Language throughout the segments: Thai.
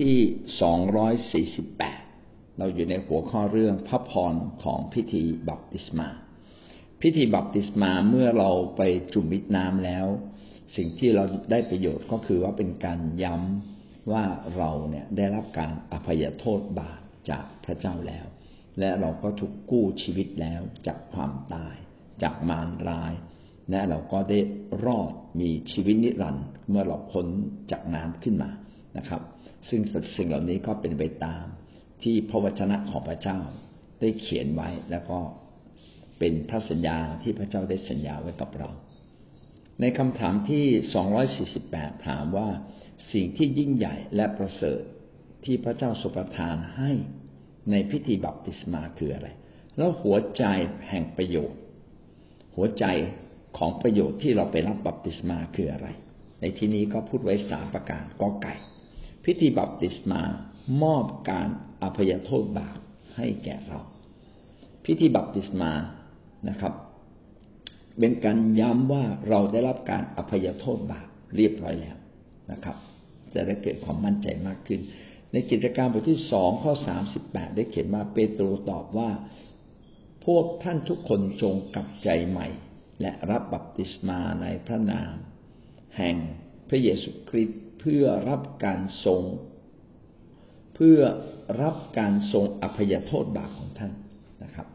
ที่สองร้อยสี่สิบแปดเราอยู่ในหัวข้อเรื่องพระพรของพิธีบัพติศมา พิธีบัพติศมาเมื่อเราไปจุ่มมิดน้ำแล้ว สิ่งที่เราได้ประโยชน์ก็คือว่าเป็นการย้ำว่าเราเนี่ยได้รับการอภัยโทษบาปจากพระเจ้าแล้ว และเราก็ถูกกู้ชีวิตแล้วจากความตาย จากมารร้าย และเราก็ได้รอดมีชีวิตนิรันดร์เมื่อเราพ้นจากน้ำขึ้นมานะครับ ซึ่งสิ่งเหล่านี้ก็เป็นไปตามที่พระวจนะของพระเจ้าได้เขียนไว้แล้วก็เป็นพระสัญญาที่พระเจ้าได้สัญญาไว้กับเรา ในคำถามที่ 248 ถามว่าสิ่งที่ยิ่งใหญ่และประเสริฐที่พระเจ้าสุประทานให้ในพิธีบัพติศมาคืออะไร แล้วหัวใจแห่งประโยชน์ หัวใจของประโยชน์ที่เราไปรับบัพติศมาคืออะไร ในที่นี้ก็พูดไว้สามประการก็ไก่ พิธีบัพติศมามอบการอภัยโทษบาปให้แก่เรา พิธีบัพติศมานะครับ เป็นการย้ำว่าเราได้รับการอภัยโทษบาปเรียบร้อยแล้วนะครับ จะได้เกิดความมั่นใจมากขึ้น ในกิจการบทที่สองข้อสามสิบแปดได้เขียนว่าเปโตรตอบว่า พวกท่านทุกคนจงกลับใจใหม่ และรับบัพติศมาในพระนาม แห่ง พระเยซูคริสต์เพื่อรับการทรง เพื่อรับการทรงอภัยโทษบาปของท่านนะครับ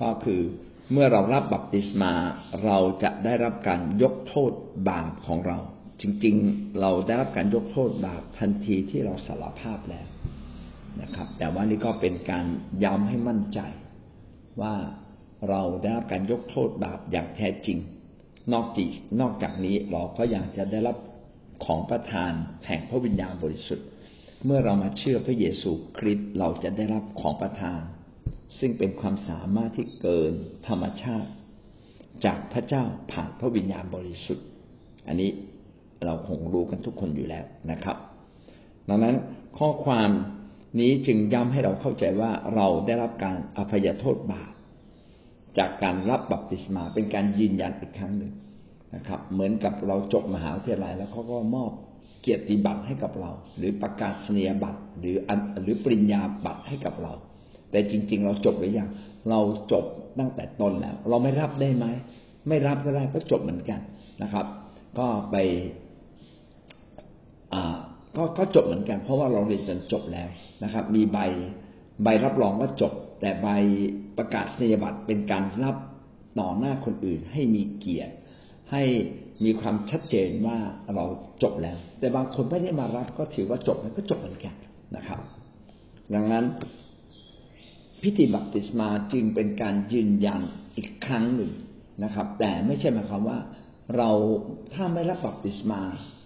ก็คือเมื่อเรารับบัพติศมาเราจะได้รับการยกโทษบาปของเรา จริงๆ เราได้รับการยกโทษบาปทันทีที่เราสารภาพแล้วนะครับ แต่ว่านี่ก็เป็นการย้ำให้มั่นใจว่าเราได้รับการยกโทษบาปอย่างแท้จริง นอกจากนอกจากนี้เราก็ยังจะได้รับของประทานแห่งพระวิญญาณบริสุทธิ์ เมื่อเรามาเชื่อพระเยซูคริสต์เราจะได้รับของประทาน ซึ่งเป็นความสามารถที่เกินธรรมชาติ จากพระเจ้าผ่านพระวิญญาณบริสุทธิ์ อันนี้เราคงรู้กันทุกคนอยู่แล้วนะครับ ดังนั้นข้อความนี้จึงย้ำให้เราเข้าใจว่าเราได้รับการอภัยโทษบาป จากการรับบัพติศมาเป็นการยืนยันอีกครั้งหนึ่งนะครับ เหมือนกับเราจบมหาวิทยาลัยแล้วเขาก็มอบเกียรติบัตรให้กับเรา หรือประกาศนียบัตรหรือหรือปริญญาบัตรให้กับเรา แต่จริง ๆ เราจบหรือยังเราจบตั้งแต่ต้นแล้ว เราไม่รับได้ไหมไม่รับก็ได้ก็จบเหมือนกันนะครับ ก็ไปอ่าก็ก็จบเหมือนกัน เพราะว่าเราเรียนจนจบแล้วนะครับ มีใบใบรับรองว่าจบ แต่ใบประกาศนียบัตรเป็นการรับต่อหน้าคนอื่นให้มีเกียรติ ให้มีความชัดเจนว่าเราจบแล้ว แต่บางคนไม่ได้มารับก็ถือว่าจบแล้วก็จบเหมือนกันนะครับ ดังนั้นพิธีบัพติศมาจึงเป็นการยืนยันอีกครั้งหนึ่งนะครับ แต่ไม่ใช่หมายความว่า เราถ้าไม่รับบัพติศมา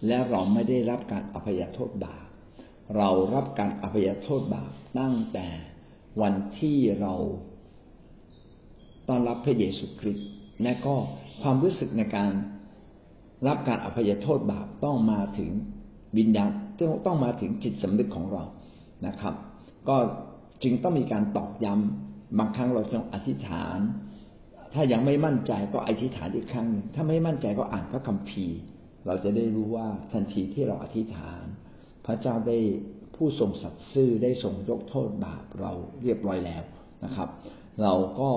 และเราไม่ได้รับการอภัยโทษบาปเรารับการอภัยโทษบาปตั้งแต่ วันที่เราต้อนรับพระเยซูคริสต์และก็ความรู้สึกในการรับการอภัยโทษบาปต้องมาถึงวิญญาณต้องมาถึงจิตสำนึกของเรานะครับ ก็จึงต้องมีการตอกย้ำบางครั้งเราต้องอธิษฐาน ถ้ายังไม่มั่นใจก็อธิษฐานอีกครั้งหนึ่งถ้าไม่มั่นใจก็อ่านพระคัมภีร์ เราจะได้รู้ว่าทันทีที่เราอธิษฐาน พระเจ้าได้ ผู้ทรงสัตย์ซื่อได้ทรงยกโทษบาปเราเรียบร้อยแล้วนะครับ เราก็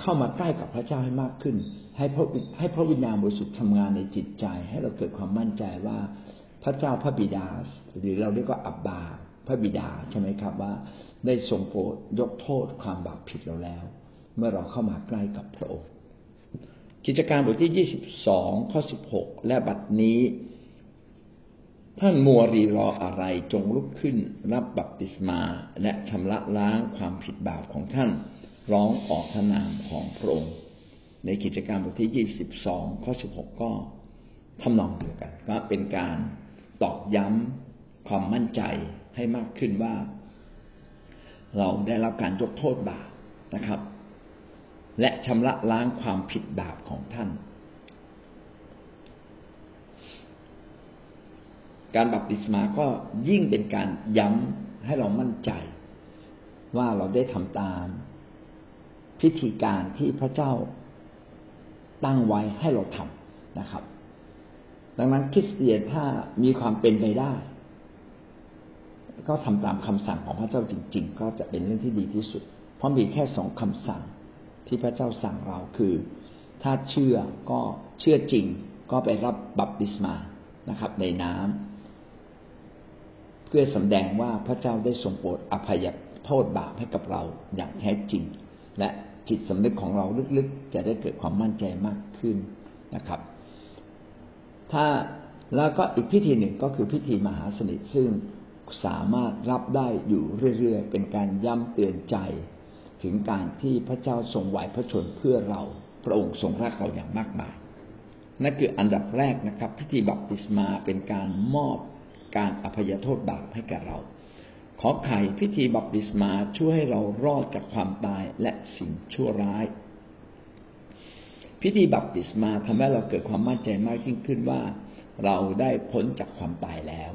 เข้ามาใกล้กับพระเจ้าให้มากขึ้น ให้พระให้พระวิญญาณบริสุทธิ์ทำงานในจิตใจ ให้เราเกิดความมั่นใจว่าพระเจ้าพระบิดา หรือเราเรียกว่าอับบา พระบิดาใช่ไหมครับว่า ได้ทรงโปรดยกโทษความบาปผิดเราแล้ว เมื่อเราเข้ามาใกล้กับพระองค์กิจการบทที่ยี่สิบสองข้อสิบหกและบัดนี้ ท่านมัวรีรออะไรจงลุกขึ้นรับบัพติศมา และชำระล้างความผิดบาปของท่าน ร้องออกพระนามของพระองค์ ในกิจการมบทที่ยี่สิบสองข้อสิบหกก็ทำนองเดียวกันก็เป็นการตอกย้ำความมั่นใจให้มากขึ้นว่า เราได้รับการยกโทษบาปนะครับ และชำระล้างความผิดบาปของท่าน การบัพติศมาก็ยิ่งเป็นการย้ำให้เรามั่นใจ ว่าเราได้ทำตาม พิธีการที่พระเจ้าตั้งไว้ให้เราทำนะครับ ดังนั้นคริสเตียนถ้ามีความเป็นไปได้ ก็ทำตามคำสั่งของพระเจ้าจริง ๆ ก็จะเป็นเรื่องที่ดีที่สุด เพราะมีแค่สองคำสั่งที่พระเจ้าสั่งเราคือ ถ้าเชื่อก็เชื่อจริง ก็ไปรับบัพติศมานะครับในน้ำเพื่อสำแดงว่าพระเจ้าได้ทรงโปรดอภัยโทษบาปให้กับเราอย่างแท้จริง และจิตสำนึกของเราลึกๆ จะได้เกิดความมั่นใจมากขึ้นนะครับ ถ้าแล้วก็อีกพิธีหนึ่งก็คือพิธีมหาสนิทซึ่งสามารถรับได้อยู่เรื่อยๆ เป็นการย้ำเตือนใจ ถึงการที่พระเจ้าทรงไหวพระชนเพื่อเรา พระองค์ทรงรักเราอย่างมากมาย นั่นคืออันดับแรกนะครับ พิธีบัพติศมาเป็นการมอบ การอภัยโทษบาปให้แก่เรา ขอไข่พิธีบัพติศมาช่วยให้เรารอดจากความตายและสิ่งชั่วร้าย พิธีบัพติศมาทำให้เราเกิดความมั่นใจมากยิ่งขึ้นว่า เราได้พ้นจากความตายแล้ว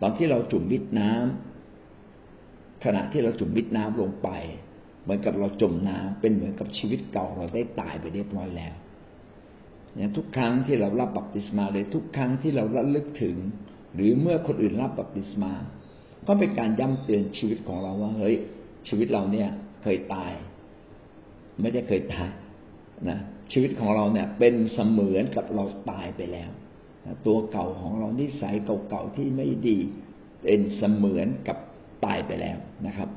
ตอนที่เราจุ่มมิดน้ำขณะที่เราจุ่มมิดน้ำลงไป เหมือนกับเราจมน้ำเป็นเหมือนกับชีวิตเก่าเราได้ตายไปเรียบร้อยแล้วอย่างทุกครั้งที่เรารับบัพติศมาเลยทุกครั้งที่เราระลึกถึง หรือเมื่อคนอื่นรับบัพติศมา ก็เป็นการย้ำเตือนชีวิตของเราว่าเฮ้ยชีวิตเราเนี่ยเคยตาย ไม่ได้เคยตายนะชีวิตของเราเนี่ยเป็นเสมือนกับเราตายไปแล้ว ตัวเก่าของเรานิสัยเก่าๆที่ไม่ดีเป็นเสมือนกับตายไปแล้วนะครับ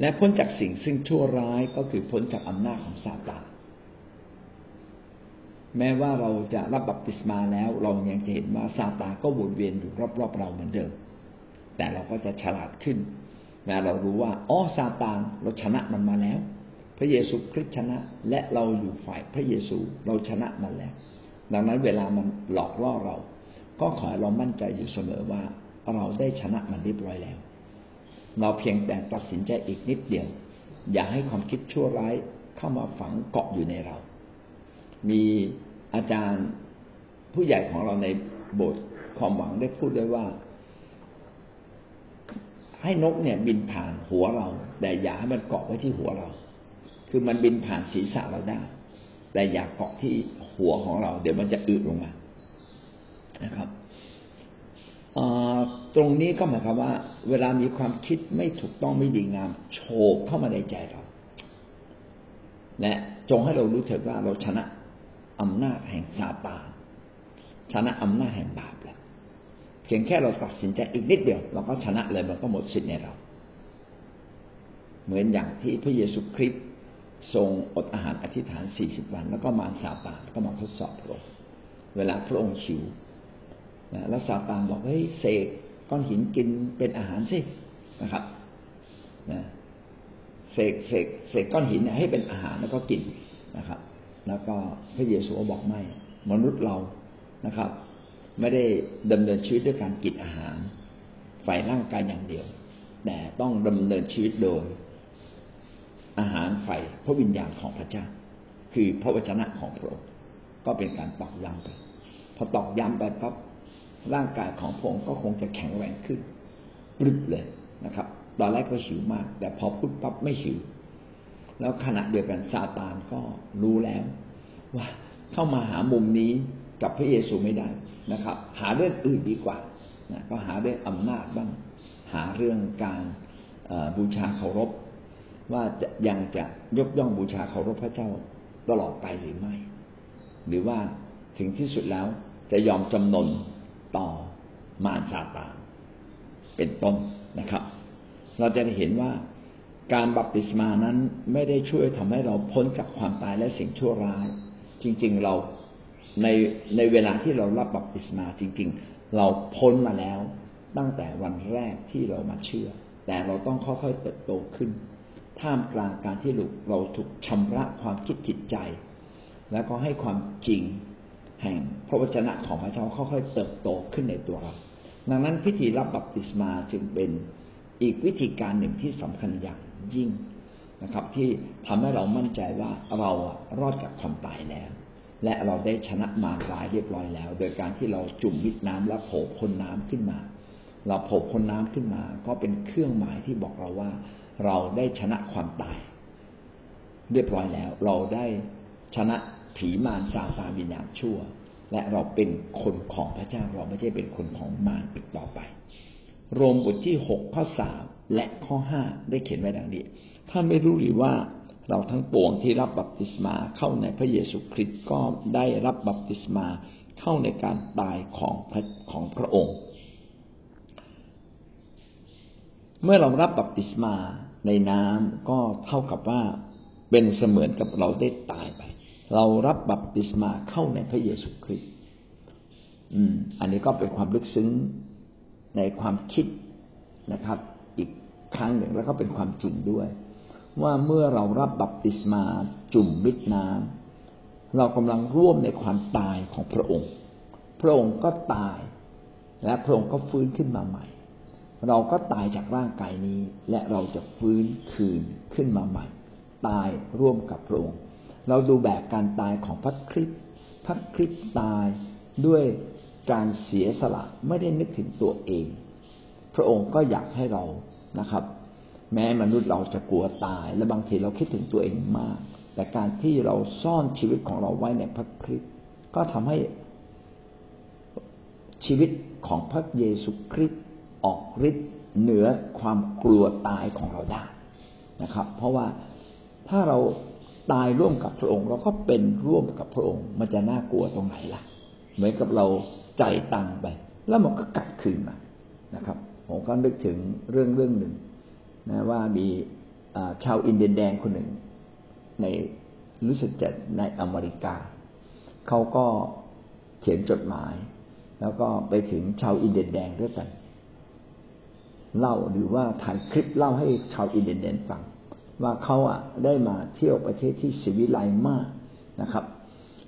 และพ้นจากสิ่งซึ่งชั่วร้ายก็คือพ้นจากอำนาจของซาตาน แม้ว่าเราจะรับบัพติศมาแล้ว เรายังจะเห็นว่าซาตานก็วนเวียนอยู่รอบๆเราเหมือนเดิม แต่เราก็จะฉลาดขึ้นแม้เรารู้ว่าอ๋อซาตานเราชนะมันมาแล้ว พระเยซูคริสต์ชนะ และเราอยู่ฝ่ายพระเยซูเราชนะมันแล้ว ดังนั้นเวลามันหลอกล่อเรา ก็ขอเรามั่นใจอยู่เสมอว่าเราได้ชนะมันเรียบร้อยแล้ว เราเพียงแต่ตัดสินใจอีกนิดเดียว อย่าให้ความคิดชั่วร้ายเข้ามาฝังเกาะอยู่ในเรา มีอาจารย์ผู้ใหญ่ของเราในโบสถ์ความหวังได้พูดด้วยว่า ให้นกเนี่ยบินผ่านหัวเรา แต่อย่าให้มันเกาะไว้ที่หัวเรา คือมันบินผ่านศีรษะเราได้ แต่อย่าเกาะที่หัวของเรา เดี๋ยวมันจะอึลงมานะครับตรงนี้ก็หมายความว่า เวลามีความคิดไม่ถูกต้องไม่ดีงามโฉบเข้ามาในใจเรา และจงให้เรารู้เถิดว่าเราชนะ อำนาจแห่งซาตานชนะอำนาจแห่งบาปแล้วเพียงแค่เราตัดสินใจอีกนิดเดียว เราก็ชนะเลยมันก็หมดสิทธิ์ในเรา เหมือนอย่างที่พระเยซูคริสต์ทรงอดอาหารอธิษฐานสี่สิบวัน แล้วก็มาซาตานก็มาทดสอบพระองค์เวลาพระองค์หิวนะแล้วซาตานบอกเฮ้ยเสกก้อนหินกินเป็นอาหารสินะครับนะเสกเสกเสกก้อนหินให้เป็นอาหารแล้วก็กินนะครับ แล้วก็พระเยซูบอกไม่ มนุษย์เรานะครับ ไม่ได้ดำเนินชีวิตด้วยการกินอาหารฝ่ายร่างกายอย่างเดียว แต่ต้องดำเนินชีวิตโดยอาหารไฟพระวิญญาณของพระเจ้า คือพระวจนะของพระองค์ก็เป็นการตอกย้ำไปพอตอกย้ำไปปั๊บร่างกายของพระองค์ก็คงจะแข็งแรงขึ้นปรึบเลยนะครับ ตอนแรกก็หิวมาก แต่พอพูดปั๊บไม่หิว แล้วขณะเดียวกันซาตานก็รู้แล้วว่าเข้ามาหามุมนี้กับพระเยซูไม่ได้นะครับ หาเรื่องอื่นดีกว่านะก็หาเรื่องอำนาจบ้าง หาเรื่องการบูชาเคารพ ว่าจะยังจะยกย่องบูชาเคารพพระเจ้าตลอดไปหรือไม่ หรือว่าถึงที่สุดแล้วจะยอมจำนนต่อมารซาตานเป็นต้นนะครับ เราจะเห็นว่า การบัพติศมานั้นไม่ได้ช่วยทำให้เราพ้นจากความตายและสิ่งชั่วร้าย จริง ๆเราในในเวลาที่เรารับบัพติศมาจริง ๆ เราพ้นมาแล้วตั้งแต่วันแรกที่เรามาเชื่อ แต่เราต้องค่อยๆเติบโตขึ้น ท่ามกลางการที่เราถูกชำระความคิดจิตใจ แล้วก็ให้ความจริงแห่งพระวจนะของพระเจ้าค่อยๆเติบโตขึ้นในตัวเรา ดังนั้นพิธีรับบัพติศมาจึงเป็นอีกวิธีการหนึ่งที่สำคัญอย่าง ยิ่งนะครับ ที่ทำให้เรามั่นใจว่าเรารอดจากความตายแล้ว และเราได้ชนะมารร้ายเรียบร้อยแล้ว โดยการที่เราจุ่มมิดน้ำและโผล่พ้นน้ำขึ้นมา เราโผล่พ้นน้ำขึ้นมา ก็เป็นเครื่องหมายที่บอกเราว่า เราได้ชนะความตาย เรียบร้อยแล้ว เราได้ชนะผีมารซาตานวิญญาณชั่ว และเราเป็นคนของพระเจ้าเราไม่ใช่เป็นคนของมารอีกต่อไป โรมบทที่หกข้อสามและข้อห้าได้เขียนไว้ดังนี้ถ้าไม่รู้หรือว่าเราทั้งปวงที่รับบัพติศมาเข้าในพระเยซูคริสต์ก็ได้รับบัพติศมาเข้าในการตายของพระของพระองค์ เมื่อเรารับบัพติศมาในน้ำก็เท่ากับว่าเป็นเสมือนกับเราได้ตายไป เรารับบัพติศมาเข้าในพระเยซูคริสต์อืมอันนี้ก็เป็นความลึกซึ้ง ในความคิดนะครับ อีกครั้งหนึ่งแล้วก็เป็นความจริงด้วย ว่าเมื่อเรารับบัพติศมาจุ่มมิดน้ำเรากำลังร่วมในความตายของพระองค์ พระองค์ก็ตาย และพระองค์ก็ฟื้นขึ้นมาใหม่ เราก็ตายจากร่างกายนี้ และเราจะฟื้นคืนขึ้นมาใหม่ ตายร่วมกับพระองค์ เราดูแบบการตายของพระคริสต์พระคริสต์ตายด้วย การเสียสละไม่ได้นึกถึงตัวเอง พระองค์ก็อยากให้เรานะครับ แม้มนุษย์เราจะกลัวตาย และบางทีเราคิดถึงตัวเองมาก แต่การที่เราซ่อนชีวิตของเราไว้ในพระคริสต์ก็ทำให้ชีวิตของพระเยซูคริสต์ออกฤทธิ์เหนือความกลัวตายของเราได้นะครับ เพราะว่าถ้าเราตายร่วมกับพระองค์ เราก็เป็นร่วมกับพระองค์ มันจะน่ากลัวตรงไหนล่ะ เหมือนกับเรา จ่ายตังไป แล้วมันก็กลับคืนมานะครับ ผมก็นึกถึงเรื่องเรื่องหนึ่งนะว่ามีชาวอินเดียนแดงคนหนึ่ง ในรู้สึกจะในอเมริกา เขาก็เขียนจดหมาย แล้วก็ไปถึงชาวอินเดียนแดงด้วยกัน เล่าหรือว่าถ่ายคลิปเล่าให้ชาวอินเดียนแดงฟัง ว่าเขาอะได้มาเที่ยวประเทศที่สิวิไลมากนะครับ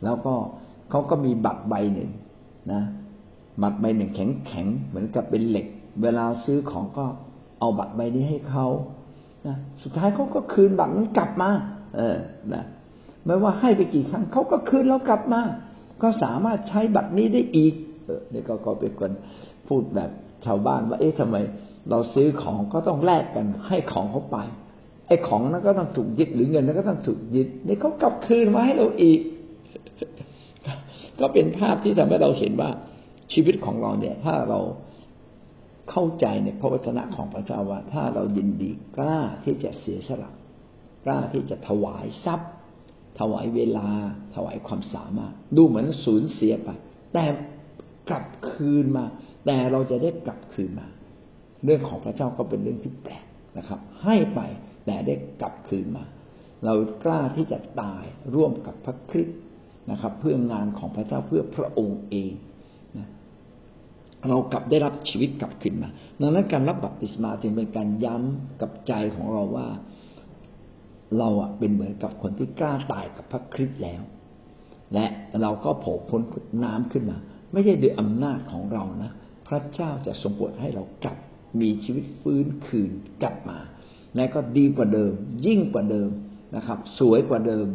แล้วก็เขาก็มีบัตรใบหนึ่งนะ บัตรใบหนึ่งแข็งแข็งเหมือนกับเป็นเหล็ก เวลาซื้อของก็เอาบัตรใบนี้ให้เขานะสุดท้ายเขาก็คืนบัตรนั้นกลับมา เออนะไม่ว่าให้ไปกี่ครั้งเขาก็คืนแล้วกลับมา ก็สามารถใช้บัตรนี้ได้อีก เออนี่ก็ก็เป็นคนพูดแบบชาวบ้านว่า เอ๊ะทำไม เราซื้อของก็ต้องแลกกันให้ของเขาไป ไอ้ของนั้นก็ต้องถูกยึดหรือเงินนั้นก็ต้องถูกยึดนี่เขากลับคืนมาให้เราอีก ก็เป็นภาพที่ทำให้เราเห็นว่า ชีวิตของเราเนี่ย ถ้าเราเข้าใจในพระวจนะของพระเจ้าว่า ถ้าเรายินดีกล้าที่จะเสียสละกล้าที่จะถวายทรัพย์ ถวายเวลา ถวายความสามารถ ดูเหมือนสูญเสียไป แต่กลับคืนมา แต่เราจะได้กลับคืนมา เรื่องของพระเจ้าก็เป็นเรื่องที่แปลกนะครับ ให้ไปแต่ได้กลับคืนมา เรากล้าที่จะตายร่วมกับพระคริสต์นะครับ เพื่องานของพระเจ้าเพื่อพระองค์เอง เรากลับได้รับชีวิตกลับคืนมา ดังนั้นการรับบัพติศมาจึงเป็นการย้ำกับใจของเราว่า เราอะเป็นเหมือนกับคนที่กล้าตายกับพระคริสต์แล้ว และเราก็โผล่พ้นน้ำขึ้นมา ไม่ใช่ด้วยอำนาจของเรานะ พระเจ้าจะทรงโปรดให้เรากลับมีชีวิตฟื้นคืนกลับมา และก็ดีกว่าเดิม ยิ่งกว่าเดิมนะครับ สวยกว่าเดิม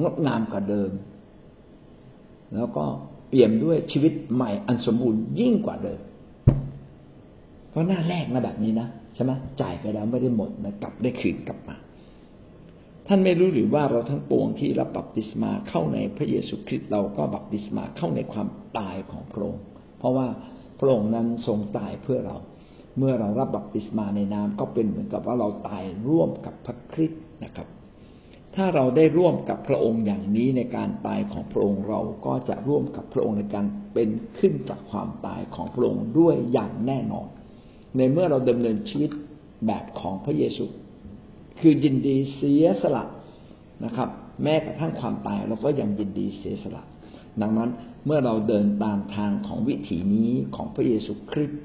งดงามกว่าเดิม แล้วก็ เปี่ยมด้วยชีวิตใหม่อันสมบูรณ์ยิ่งกว่าเดิม เพราะหน้าแรกนะแบบนี้นะใช่ไหมจ่ายไปแล้วไม่ได้หมดนะกลับได้คืนกลับมา ท่านไม่รู้หรือว่าเราทั้งปวงที่รับบัพติศมาเข้าในพระเยซูคริสต์เราก็บัพติศมาเข้าในความตายของพระองค์เพราะว่าพระองค์นั้นทรงตายเพื่อเรา เมื่อเรารับบัพติศมาในน้ำก็เป็นเหมือนกับว่าเราตายร่วมกับพระคริสต์นะครับ ถ้าเราได้ร่วมกับพระองค์อย่างนี้ในการตายของพระองค์เราก็จะร่วมกับพระองค์ในการเป็นขึ้นจากความตายของพระองค์ด้วยอย่างแน่นอน ในเมื่อเราดำเนินชีวิตแบบของพระเยซู คือยินดีเสียสละนะครับ แม้กระทั่งความตายเราก็ยังยินดีเสียสละ ดังนั้นเมื่อเราเดินตามทางของวิถีนี้ของพระเยซูคริสต์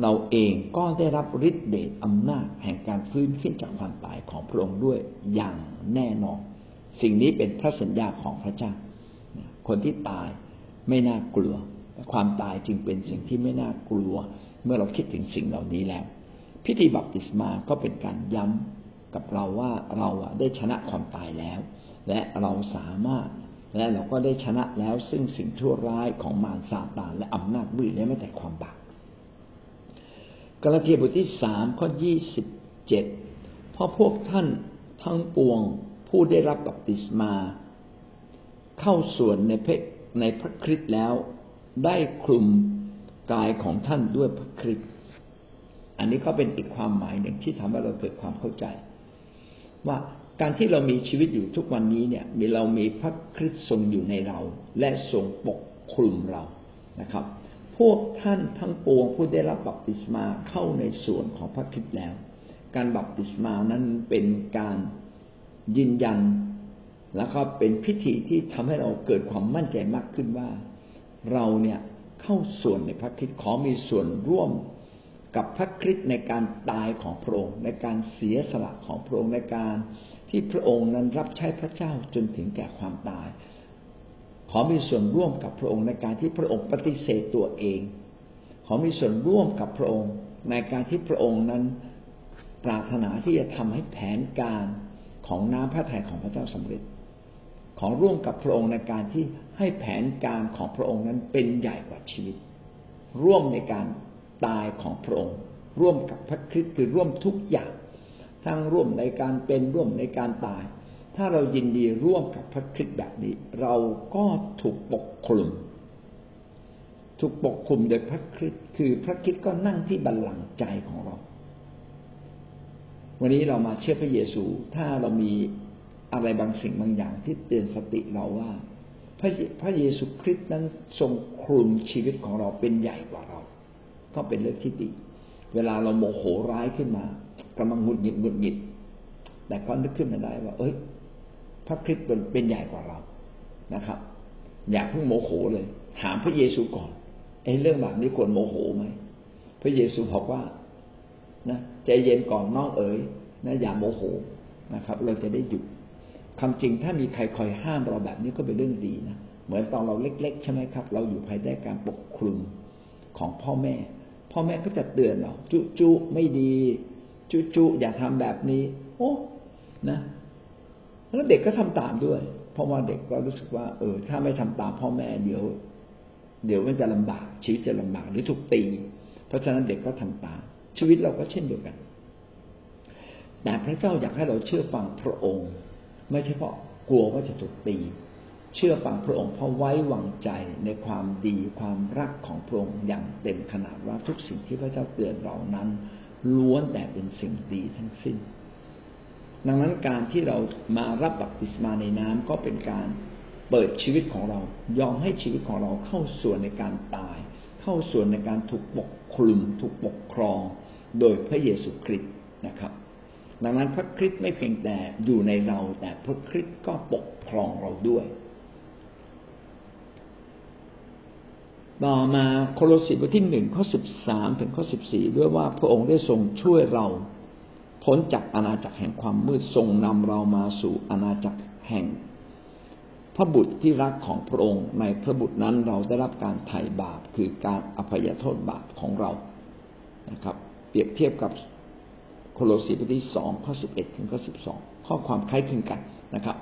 เราเองก็ได้รับฤทธิเดชอำนาจแห่งการฟื้นขึ้นจากความตายของพระองค์ด้วยอย่างแน่นอน สิ่งนี้เป็นพระสัญญาของพระเจ้า คนที่ตายไม่น่ากลัว ความตายจึงเป็นสิ่งที่ไม่น่ากลัว เมื่อเราคิดถึงสิ่งเหล่านี้แล้ว พิธีบัพติศมาก็เป็นการย้ำกับเราว่าเราได้ชนะความตายแล้ว และเราสามารถและเราก็ได้ชนะแล้วซึ่งสิ่งชั่วร้ายของมารซาตานและอำนาจมืดและไม่แต่ความบาป กาลาเทียบทที่สามข้อยี่สิบเจ็ดเพราะพวกท่านทั้งปวงผู้ได้รับบัพติศมา เข้าส่วนในพระในพระคริสต์แล้ว ได้คลุมกายของท่านด้วยพระคริสต์อันนี้ก็เป็นอีกความหมายหนึ่งที่ทำให้เราเกิดความเข้าใจ ว่าการที่เรามีชีวิตอยู่ทุกวันนี้เนี่ยมีเรามีพระคริสต์ทรงอยู่ในเรา และทรงปกคลุมเรานะครับ วกท่านทั้งปวงผู้ได้รับบัพติศมาเข้าในส่วนของพระคริสต์แล้ว การบัพติศมานั้นเป็นการยืนยัน แล้วก็เป็นพิธีที่ทำให้เราเกิดความมั่นใจมากขึ้นว่า เราเนี่ยเข้าส่วนในพระคริสต์ขอมีส่วนร่วมกับพระคริสต์ในการตายของพระองค์ในการเสียสละของพระองค์ในการที่พระองค์นั้นรับใช้พระเจ้าจนถึงแก่ความตาย ขอมีส่วนร่วมกับพระองค์ในการที่พระองค์ปฏิเสธตัวเอง ขอมีส่วนร่วมกับพระองค์ ในการที่พระองค์นั้น ปรารถนาที่จะทำให้แผนการของน้ำพระทัยของพระเจ้าสำเร็จ ขอร่วมกับพระองค์ในการที่ให้แผนการของพระองค์นั้นเป็นใหญ่กว่าชีวิต ร่วมในการตายของพระองค์ ร่วมกับพระคริสต์คือร่วมทุกอย่าง ทั้งร่วมในการเป็นร่วมในการตาย ถ้าเรายินดีร่วมกับพระคริสต์แบบนี้ เราก็ถูกปกคลุม ถูกปกคลุมโดยพระคริสต์คือพระคริสต์ก็นั่งที่บัลลังก์ใจของเรา วันนี้เรามาเชื่อพระเยซู ถ้าเรามีอะไรบางสิ่งบางอย่างที่เตือนสติเราว่า พระพระเยซูคริสต์นั้นทรงคลุมชีวิตของเราเป็นใหญ่กว่าเรา ก็เป็นเรื่องที่ดี เวลาเราโมโหร้ายขึ้นมากำลังหงุดหงิดหงุดหงิดแต่ก็นึกขึ้นมาได้ว่า เอ้ย พระคริสต์เป็นใหญ่กว่าเรานะครับ อย่าเพิ่งโมโหเลย ถามพระเยซูก่อนไอ้เรื่องแบบนี้ควรโมโหไหมพระเยซูบอกว่านะใจเย็นก่อนน้องเอ๋ยนะอย่าโมโหนะครับ เราจะได้หยุดคำจริงถ้ามีใครคอยห้ามเราแบบนี้ก็เป็นเรื่องดีนะเหมือนตอนเราเล็ก ๆ ใช่ไหมครับ เราอยู่ภายใต้การปกคลุมของพ่อแม่ พ่อแม่ก็จะเตือนเราจุจุไม่ดี จุจุอย่าทำแบบนี้ โอ้นะ แล้วเด็กก็ทำตามด้วย เพราะว่าเด็กก็รู้สึกว่า เออ ถ้าไม่ทำตามพ่อแม่เดี๋ยว เดี๋ยวมันจะลำบาก ชีวิตจะลำบากหรือถูกตี เพราะฉะนั้นเด็กก็ทำตาม ชีวิตเราก็เช่นเดียวกัน แต่พระเจ้าอยากให้เราเชื่อฟังพระองค์ ไม่ใช่เพราะกลัวว่าจะถูกตี เชื่อฟังพระองค์เพราะไว้วางใจในความดีความรักของพระองค์อย่างเต็มขนาดว่าทุกสิ่งที่พระเจ้าเตือนเรานั้นล้วนแต่เป็นสิ่งดีทั้งสิ้น ดังนั้นการที่เรามารับบัพติศมาในน้ำก็เป็นการเปิดชีวิตของเรา ยอมให้ชีวิตของเราเข้าส่วนในการตาย เข้าส่วนในการถูกปกคลุม ถูกปกครอง โดยพระเยซูคริสต์นะครับ ดังนั้นพระคริสต์ไม่เพียงแต่อยู่ในเรา แต่พระคริสต์ก็ปกครองเราด้วย ต่อมาโคโลสีบทที่หนึ่งข้อสิบสามถึงข้อสิบสี่ด้วยว่าพระองค์ได้ทรงช่วยเรา พ้นจากอาณาจักรแห่งความมืดทรงนำเรามาสู่อาณาจักรแห่ง พระบุตรที่รักของพระองค์ในพระบุตรนั้นเราได้รับการไถ่บาปคือการอภัยโทษบาปของเรานะครับ เปรียบเทียบกับโคโลสีบทที่สองข้อสิบเอ็ดถึงข้อสิบสองข้อความคล้ายคลึงกันนะครับ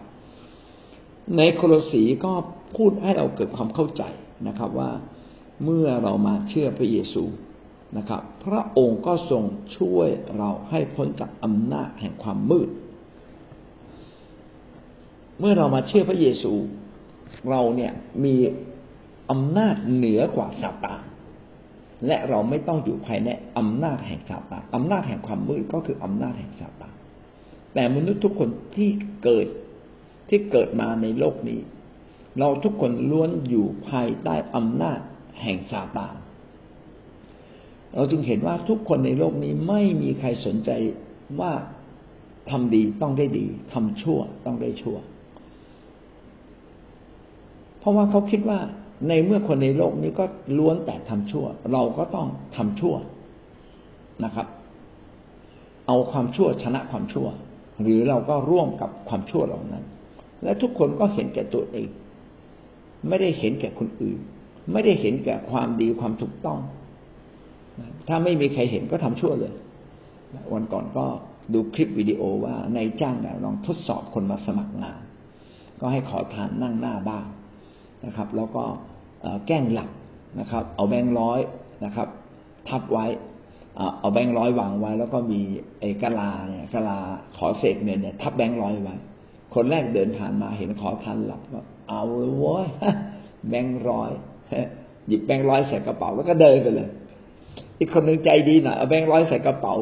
ในโคโลสีก็พูดให้เราเกิดความเข้าใจนะครับว่าเมื่อเรามาเชื่อพระเยซู นะครับ พระองค์ก็ทรงช่วยเราให้พ้นจากอำนาจแห่งความมืด เมื่อเรามาเชื่อพระเยซูเราเนี่ยมีอำนาจเหนือกว่าซาตานและเราไม่ต้องอยู่ภายในอำนาจแห่งซาตานอำนาจแห่งความมืดก็คืออำนาจแห่งซาตานแต่มนุษย์ทุกคนที่เกิดที่เกิดมาในโลกนี้ เราทุกคนล้วนอยู่ภายใต้อำนาจแห่งซาตาน เราจึงเห็นว่าทุกคนในโลกนี้ไม่มีใครสนใจว่าทำดีต้องได้ดีทำชั่วต้องได้ชั่ว เพราะว่าเขาคิดว่าในเมื่อคนในโลกนี้ก็ล้วนแต่ทำชั่ว เราก็ต้องทำชั่วนะครับ เอาความชั่วชนะความชั่ว หรือเราก็ร่วมกับความชั่วเหล่านั้น และทุกคนก็เห็นแก่ตัวเอง ไม่ได้เห็นแก่คนอื่น ไม่ได้เห็นแก่ความดีความถูกต้อง ถ้าไม่มีใครเห็นก็ทำชั่วเลย วันก่อนก็ดูคลิปวิดีโอว่านายจ้างเนี่ยลองทดสอบคนมาสมัครงาน ก็ให้ขอทานนั่งหน้าบ้างนะครับ แล้วก็แกล้งหลับนะครับ เอาแบงค์ร้อยนะครับ ทับไว้เอาแบงค์ร้อยวางไว้ แล้วก็มีไอ้กะลาเนี่ยกะลาขอเศษเงินเนี่ยทับแบงค์ร้อยไว้ คนแรกเดินผ่านมาเห็นขอทานหลับก็เอาเลยว้ยแบงค์ร้อยหยิบแบงค์ร้อยใส่กระเป๋าแล้วก็เดินไปเลย อีกคนหนึ่งใจดีหน่อยเอาแบงค์ร้อยใส่กระเป๋า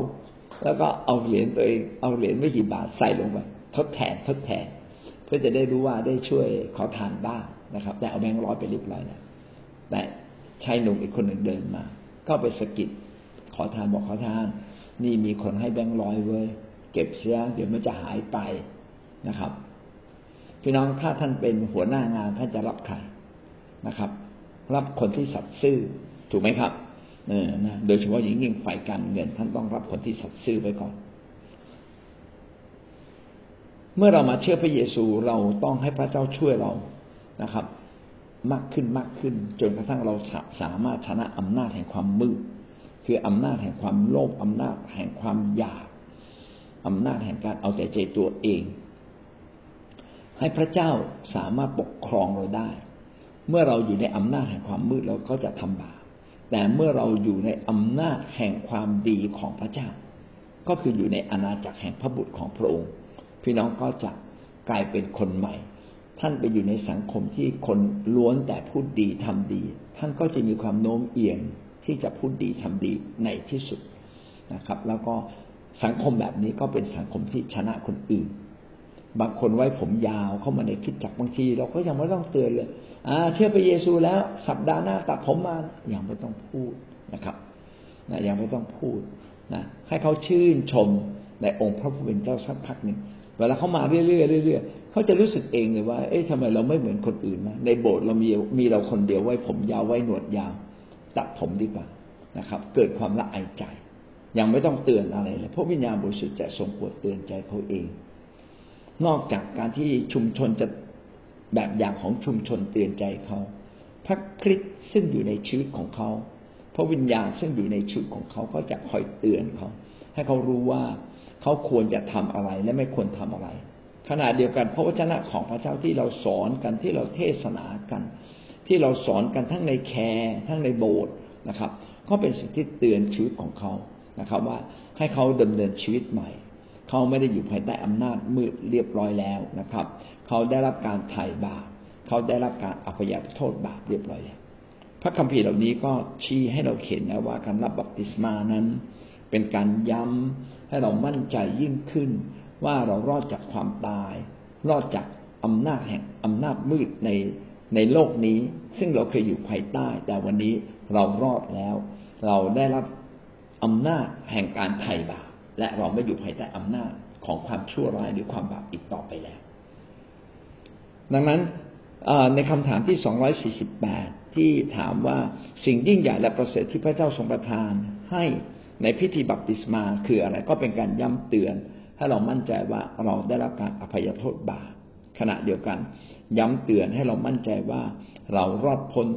แล้วก็เอาเหรียญตัวเองเอาเหรียญไม่กี่บาทใส่ลงไปทดแทนทดแทน เพื่อจะได้รู้ว่าได้ช่วยขอทานบ้างนะครับ แต่เอาแบงค์ร้อยไปเรียบร้อยแล้วแต่ชายหนุ่มอีกคนหนึ่งเดินมา ก็ไปสกิดขอทานบอกขอทาน นี่มีคนให้แบงค์ร้อยเว้ยเก็บเสียเดี๋ยวมันจะหายไปนะครับพี่น้องถ้าท่านเป็นหัวหน้างานท่านจะรับใครนะครับ รับคนที่สัตย์ซื่อถูกไหมครับ เออนะโดยเฉพาะอย่างยิ่งฝ่ายการเงินท่านต้องรับคนที่สัตย์ซื่อไว้ก่อน เมื่อเรามาเชื่อพระเยซูเราต้องให้พระเจ้าช่วยเรานะครับ มากขึ้นมากขึ้น จนกระทั่งเราสามารถชนะอำนาจแห่งความมืดคืออำนาจแห่งความโลภอำนาจแห่งความอยากอำนาจแห่งการเอาแต่ใจตัวเอง ให้พระเจ้าสามารถปกครองเราได้ เมื่อเราอยู่ในอำนาจแห่งความมืดเราก็จะทำบาป แต่เมื่อเราอยู่ในอำนาจแห่งความดีของพระเจ้า ก็คืออยู่ในอาณาจักรแห่งพระบุตรของพระองค์ พี่น้องก็จะกลายเป็นคนใหม่ ท่านไปอยู่ในสังคมที่คนล้วนแต่พูดดีทำดี ท่านก็จะมีความโน้มเอียงที่จะพูดดีทำดีในที่สุดนะครับ แล้วก็สังคมแบบนี้ก็เป็นสังคมที่ชนะคนอื่น บางคนไว้ผมยาวเข้ามาในคิดจักบางที เราก็ยังไม่ต้องเตือนเลย อ่า เชื่อพระเยซูแล้วสัปดาห์หน้าตัดผมมาอยังไม่ต้องพูดนะครับนะยังไม่ต้องพูดนะให้เขาชื่นชมในองค์พระผู้เป็นเจ้าสักพักหนึ่งเวลาเขามาเรื่อยๆเรื่อยๆเขาจะรู้สึกเองเลยว่า เอ๊ะทำไมเราไม่เหมือนคนอื่นนะในโบสถ์เรามีมีเราคนเดียวไว้ผมยาวไว้หนวดยาวตัดผมดีกว่านะครับ เกิดความละอายใจ ยังไม่ต้องเตือนอะไรเลยพระวิญญาณบริสุทธิ์จะทรงปวดเตือนใจเขาเอง นอกจากการที่ชุมชนจะแบบอย่างของชุมชนเตือนใจเขา พระคริสต์ซึ่งอยู่ในชีวิตของเขาพระวิญญาณซึ่งอยู่ในชีวิตของเขาก็จะคอยเตือนเขา ให้เขารู้ว่าเขาควรจะทำอะไรและไม่ควรทำอะไร ขณะเดียวกันพระวจนะของพระเจ้าที่เราสอนกันที่เราเทศนากัน ที่เราสอนกันทั้งในแคร์ทั้งในโบสถ์นะครับ ก็เป็นสิ่งที่เตือนชีวิตของเขานะครับ ว่าให้เขาดำเนินชีวิตใหม่ เขาไม่ได้อยู่ภายใต้อำนาจมืดเรียบร้อยแล้วนะครับ เขาได้รับการไถ่บาปเขาได้รับการอภัยโทษบาปเรียบร้อยแล้ว พระคัมภีร์เหล่านี้ก็ชี้ให้เราเห็นนะว่าการรับบัพติศมานั้น เป็นการย้ำให้เรามั่นใจยิ่งขึ้น ว่าเรารอดจากความตาย รอดจากอำนาจแห่งอำนาจมืดในในโลกนี้ ซึ่งเราเคยอยู่ภายใต้ แต่วันนี้เรารอดแล้ว เราได้รับอำนาจแห่งการไถ่บาป และเราไม่อยู่ภายใต้อำนาจของความชั่วร้ายหรือความบาปอีกต่อไปแล้ว ดังนั้นในคำถามที่สองร้อยสี่สิบแปดที่ถามว่าสิ่งยิ่งใหญ่และประเสริฐที่พระเจ้าทรงประทานให้ในพิธีบัพติศมาคืออะไรก็เป็นการย้ำเตือน ให้เรามั่นใจว่าเราได้รับการอภัยโทษบาปขณะเดียวกัน ย้ำเตือนให้เรามั่นใจว่าเรารอดพ้น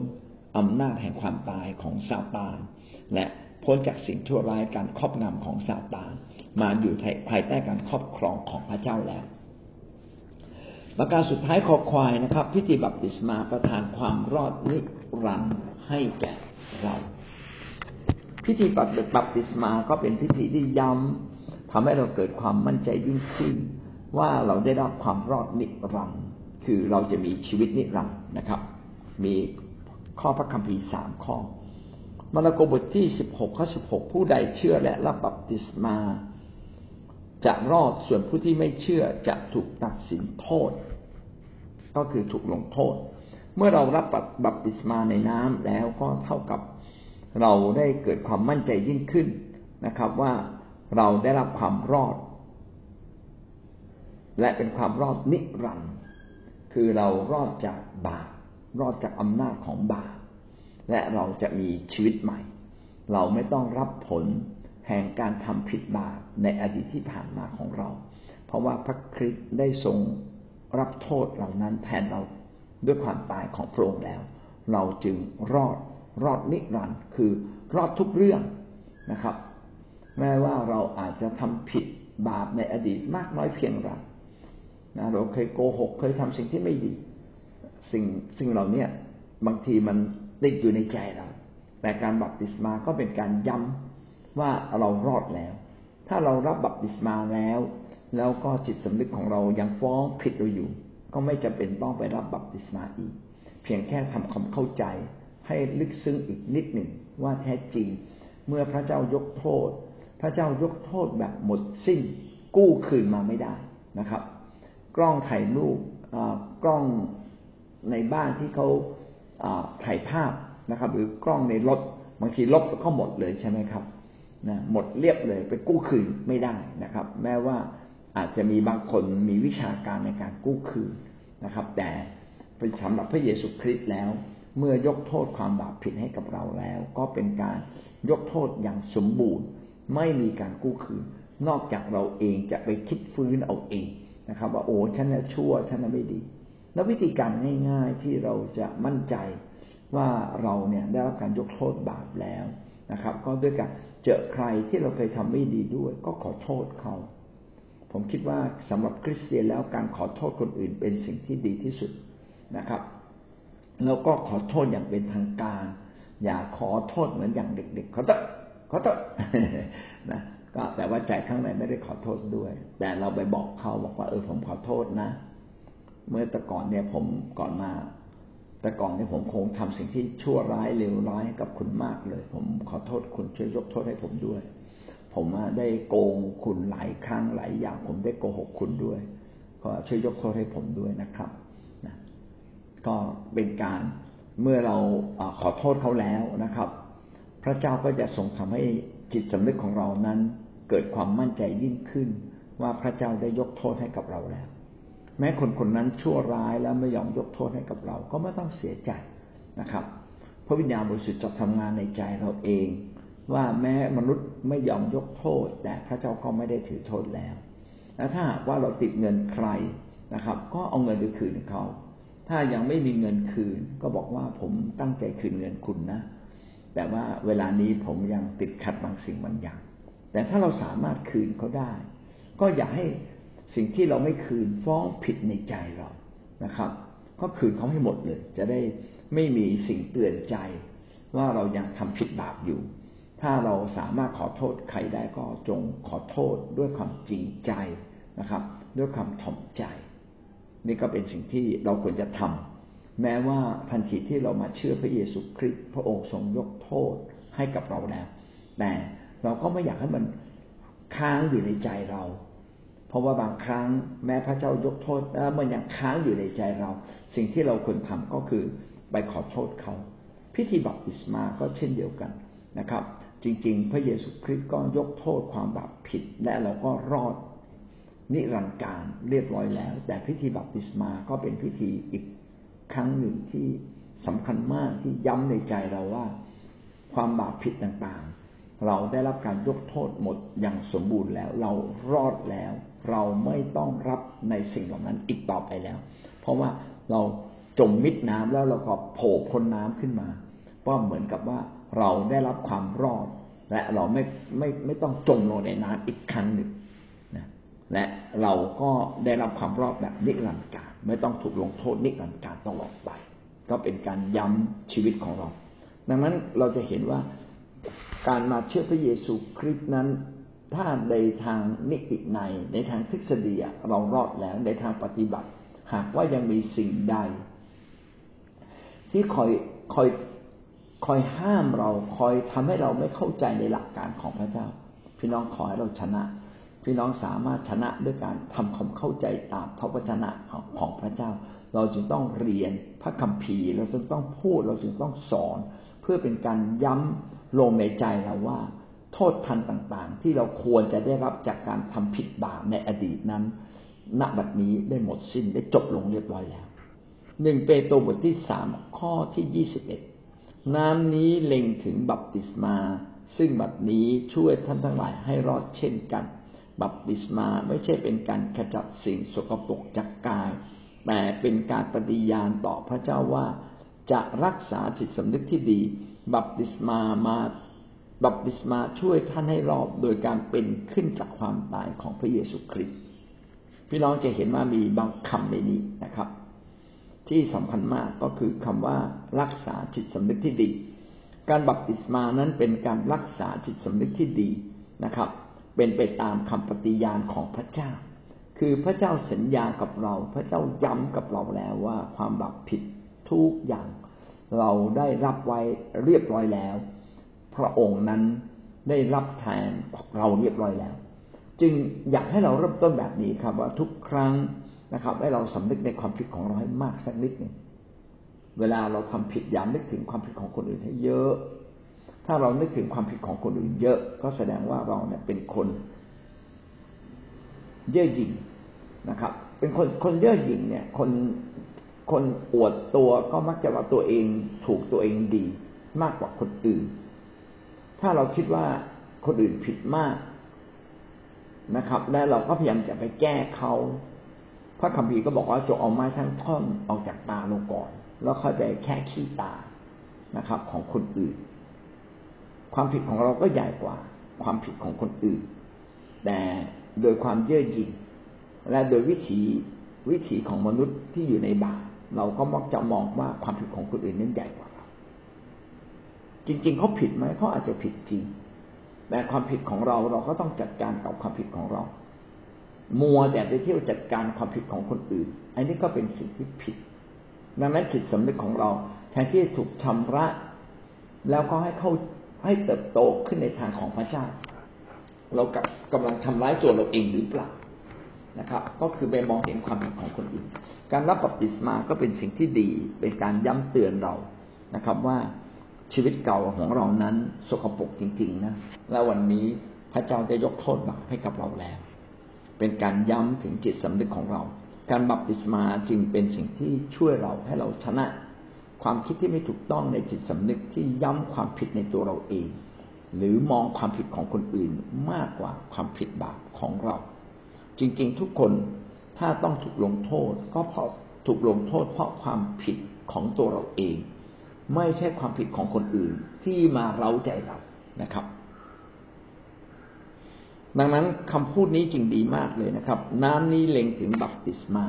อำนาจแห่งความตายของซาตานและพ้นจากสิ่งชั่วร้ายการครอบงำของซาตาน มาอยู่ภายใต้การครอบครองของพระเจ้าแล้ว ประการสุดท้ายขอควายนะครับ พิธีบัพติศมาประทานความรอดนิรันดร์ให้แก่เราพิธีบัพติศมาก็เป็นพิธีที่ย้ำทำให้เราเกิดความมั่นใจยิ่งขึ้น ว่าเราได้รับความรอดนิรันดร์คือเราจะมีชีวิตนิรันดร์นะครับ มีข้อพระคัมภีร์สามข้อมาระโกบทที่สิบหกข้อสิบหกผู้ใดเชื่อและรับบัพติศมา จะรอดส่วนผู้ที่ไม่เชื่อจะถูกตัดสินโทษ ก็คือถูกลงโทษ เมื่อเรารับบัพติศมาในน้ำแล้วก็เท่ากับเราได้เกิดความมั่นใจยิ่งขึ้นนะครับ ว่าเราได้รับความรอด และเป็นความรอดนิรันดร์คือเรารอดจากบาปรอดจากอำนาจของบาปและเราจะมีชีวิตใหม่ เราไม่ต้องรับผล ห่งการทำผิดบาปในอดีตที่ผ่านมาของเรา เพราะว่าพระคริสต์ได้ทรงรับโทษเหล่านั้นแทนเราด้วยความตายของพระองค์แล้ว เราจึงรอดรอดนิรันดร์คือรอดทุกเรื่องนะครับ แม้ว่าเราอาจจะทำผิดบาปในอดีตมากน้อยเพียงไรนะเราเคยโกหกเคยทำสิ่งที่ไม่ดี สิ่งสิ่งเหล่านี้บางทีมันติดอยู่ในใจเรา แต่การบัพติศมาก็เป็นการย้ำ ว่าเรารอดแล้ว ถ้าเรารับบัพติศมาแล้ว แล้วก็จิตสำนึกของเรายังฟ้องผิดเราอยู่ ก็ไม่จำเป็นต้องไปรับบัพติศมาอีก เพียงแค่ทำความเข้าใจ ให้ลึกซึ้งอีกนิดหนึ่งว่าแท้จริง เมื่อพระเจ้ายกโทษ พระเจ้ายกโทษแบบหมดสิ้น กู้คืนมาไม่ได้นะครับ กล้องถ่ายรูปกล้องในบ้านที่เขาถ่ายภาพนะครับ หรือกล้องในรถบางทีลบก็หมดเลยใช่ไหมครับ นะหมดเรียบเลยไปกู้คืนไม่ได้นะครับ แม้ว่าอาจจะมีบางคนมีวิชาการในการกู้คืนนะครับ แต่เป็นสำหรับพระเยซูคริสต์แล้ว เมื่อยกโทษความบาปผิดให้กับเราแล้ว ก็เป็นการยกโทษอย่างสมบูรณ์ ไม่มีการกู้คืน นอกจากเราเองจะไปคิดฟื้นเอาเองนะครับ ว่าโอ้ฉันน่ะชั่วฉันน่ะไม่ดี แล้ววิธีการง่าย ๆที่เราจะมั่นใจว่าเราเนี่ยได้รับการยกโทษบาปแล้วนะครับ ก็ด้วยการ เจอใครที่เราเคยทำไม่ดีด้วย ก็ขอโทษเขา ผมคิดว่าสำหรับคริสเตียนแล้วการขอโทษคนอื่นเป็นสิ่งที่ดีที่สุดนะครับแล้วก็ขอโทษอย่างเป็นทางการ อย่าขอโทษเหมือนอย่างเด็กๆขอโทษขอโทษนะก็แต่ว่าใจข้างในไม่ได้ขอโทษด้วย แต่เราไปบอกเขาบอกว่าเออผมขอโทษนะ เมื่อแต่ก่อนเนี่ยผมก่อนมา แต่ก่อนเนี่ยผมคงทำสิ่งที่ชั่วร้ายเลวร้ายกับคุณมากเลย ผมขอโทษคุณช่วยยกโทษให้ผมด้วย ผมได้โกงคุณหลายครั้งหลายอย่าง ผมได้โกหกคุณด้วย ก็ช่วยยกโทษให้ผมด้วยนะครับนะก็เป็นการเมื่อเราขอโทษเขาแล้วนะครับ พระเจ้าก็จะทรงทำให้จิตสำนึกของเรานั้น เกิดความมั่นใจยิ่งขึ้นว่าพระเจ้าได้ยกโทษให้กับเราแล้ว แม้คนคนนั้นชั่วร้ายแล้วไม่ยอมยกโทษให้กับเรา ก็ไม่ต้องเสียใจนะครับ พระวิญญาณบริสุทธิ์จะทำงานในใจเราเอง ว่าแม้มนุษย์ไม่ยอมยกโทษ แต่พระเจ้าก็ไม่ได้ถือโทษแล้วและถ้าว่าเราติดเงินใครนะครับ ก็เอาเงินไปคืนเขา ถ้ายังไม่มีเงินคืน ก็บอกว่าผมตั้งใจคืนเงินคุณนะ แต่ว่าเวลานี้ผมยังติดขัดบางสิ่งบางอย่าง แต่ถ้าเราสามารถคืนเขาได้ ก็อย่าให้ สิ่งที่เราไม่คืนฟ้องผิดในใจเรานะครับ ก็คืนเขาให้หมดเลย จะได้ไม่มีสิ่งเตือนใจ ว่าเรายังทำผิดบาปอยู่ ถ้าเราสามารถขอโทษใครได้ก็จงขอโทษด้วยความจริงใจนะครับ ด้วยความถ่อมใจ นี่ก็เป็นสิ่งที่เราควรจะทำแม้ว่าทันทีที่เรามาเชื่อพระเยซูคริสต์พระองค์ทรงยกโทษให้กับเราแล้ว แต่เราก็ไม่อยากให้มันค้างอยู่ในใจเรา เพราะว่าบางครั้งแม้พระเจ้ายกโทษมันยังค้างอยู่ในใจเรา สิ่งที่เราควรทำก็คือไปขอโทษเขา พิธีบัพติศมาก็เช่นเดียวกันนะครับ จริง ๆ พระเยซูคริสต์ก็ยกโทษความบาปผิด และเราก็รอดนิรันดร์การเรียบร้อยแล้ว แต่พิธีบัพติศมาก็เป็นพิธีอีกครั้งหนึ่งที่สำคัญมากที่ย้ำในใจเราว่า ความบาปผิดต่างๆ เราได้รับการยกโทษหมดอย่างสมบูรณ์แล้ว เรารอดแล้ว เราไม่ต้องรับในสิ่งเหล่านั้นอีกต่อไปแล้ว เพราะว่าเราจมมิดน้ำแล้วเราก็โผล่พ้นน้ำขึ้นมา ก็เหมือนกับว่าเราได้รับความรอด และเราไม่ไม่ไม่ต้องจมลงในน้ำอีกครั้งหนึ่งนะและเราก็ได้รับความรอดแบบนิรันดร์การไม่ต้องถูกลงโทษนิรันดร์การตลอดไป ก็เป็นการย้ำชีวิตของเรา ดังนั้นเราจะเห็นว่า การมาเชื่อพระเยซูคริสต์นั้น ถ้าในทางนิติในในทางทฤษฎีเรารอดแล้วในทางปฏิบัติ หากว่ายังมีสิ่งใด ที่คอยคอยคอยห้ามเราคอยทำให้เราไม่เข้าใจในหลักการของพระเจ้า พี่น้องขอให้เราชนะ พี่น้องสามารถชนะด้วยการทำความเข้าใจตามพระวจนะของพระเจ้า เราจึงต้องเรียนพระคัมภีร์ เราจึงต้องพูดเราจึงต้องสอน เพื่อเป็นการย้ำ ลงในใจเราว่า โทษทันต่างๆ ที่เราควรจะได้รับจากการทำผิดบาปในอดีตนั้น ณ บัดนี้ได้หมดสิ้นได้จบลงเรียบร้อยแล้วหนึ่งเปโตรบทที่สามข้อที่ยี่สิบเอ็ดน้ำนี้เล็งถึงบัพติศมา ซึ่งบัดนี้ช่วยท่านทั้งหลายให้รอดเช่นกัน บัพติศมาไม่ใช่เป็นการขจัดสิ่งสกปรกจากกาย แต่เป็นการปฏิญาณต่อพระเจ้าว่า จะรักษาจิตสำนึกที่ดี บัพติศมามาบัพติศมาช่วยท่านให้รอบโดยการเป็นขึ้นจากความตายของพระเยซูคริสต์พี่น้องจะเห็นว่ามีบางคำในนี้นะครับ ที่สำคัญมากก็คือคำว่ารักษาจิตสำนึกที่ดี การบัพติศมานั้นเป็นการรักษาจิตสำนึกที่ดีนะครับ เป็นไปตามคำปฏิญาณของพระเจ้า คือพระเจ้าสัญญากับเรา พระเจ้าย้ำกับเราแล้วว่าความบาปผิด ทุกอย่าง เราได้รับไว้เรียบร้อยแล้ว พระองค์นั้นได้รับแทนเราเรียบร้อยแล้ว จึงอยากให้เราเริ่มต้นแบบนี้ครับ ว่าทุกครั้งนะครับ ให้เราสำนึกในความผิดของเราให้มากสักนิดหนึ่งเวลาเราทำผิดอย่านึกถึงความผิดของคนอื่นให้เยอะ ถ้าเรานึกถึงความผิดของคนอื่นเยอะ ก็แสดงว่าเราเนี่ยเป็นคนเย่อหยิ่งนะครับ เป็นคนคนเย่อหยิ่งเนี่ย คน คนอวดตัวก็มักจะว่าตัวเองถูกตัวเองดีมากกว่าคนอื่น ถ้าเราคิดว่าคนอื่นผิดมากนะครับ และเราก็พยายามจะไปแก้เขาพระคัมภีร์ก็บอกว่าจงเอาไม้ทั้งท่อนออกจากตาลงก่อน แล้วค่อยไปแค่ขี้ตานะครับ ของคนอื่น ความผิดของเราก็ใหญ่กว่า ความผิดของคนอื่น แต่โดยความเย่อหยิ่งและโดยวิถีวิถีของมนุษย์ที่อยู่ในบาป เราก็มักจะมองว่าความผิดของคนอื่นนั้นใหญ่กว่าเราจริง ๆเขาผิดไหมเขาอาจจะผิดจริง แต่ความผิดของเราเราก็ต้องจัดการกับความผิดของเรา มัวแต่ไปเที่ยวจัดการความผิดของคนอื่น อันนี้ก็เป็นสิ่งที่ผิด ดังนั้นจิตสำนึกของเราแทนที่จะถูกชำระ แล้วก็ให้เข้าให้เติบโตขึ้นในทางของพระเจ้า เรากับกำลังทำร้ายตัวเราเองหรือเปล่า นะครับ ก็คือไปมองเห็นความผิดของคนอื่น การรับบัพติศมาก็เป็นสิ่งที่ดี เป็นการย้ำเตือนเรานะครับ ว่าชีวิตเก่าของเรานั้นสกปรกจริง ๆนะและวันนี้พระเจ้าจะยกโทษบาปให้กับเราแล้ว เป็นการย้ำถึงจิตสำนึกของเรา การบัพติศมาจึงเป็นสิ่งที่ช่วยเราให้เราชนะ ความคิดที่ไม่ถูกต้องในจิตสำนึกที่ย้ำความผิดในตัวเราเอง หรือมองความผิดของคนอื่นมากกว่าความผิดบาปของเรา จริงๆ ทุกคนถ้าต้องถูกลงโทษ ก็เพราะถูกลงโทษ เพราะความผิดของตัวเราเอง ไม่ใช่ความผิดของคนอื่นที่มาเร้าใจเรานะครับ ดังนั้นคำพูดนี้จริงดีมากเลยนะครับ น้ำนี้เล็งถึงบัพติศมา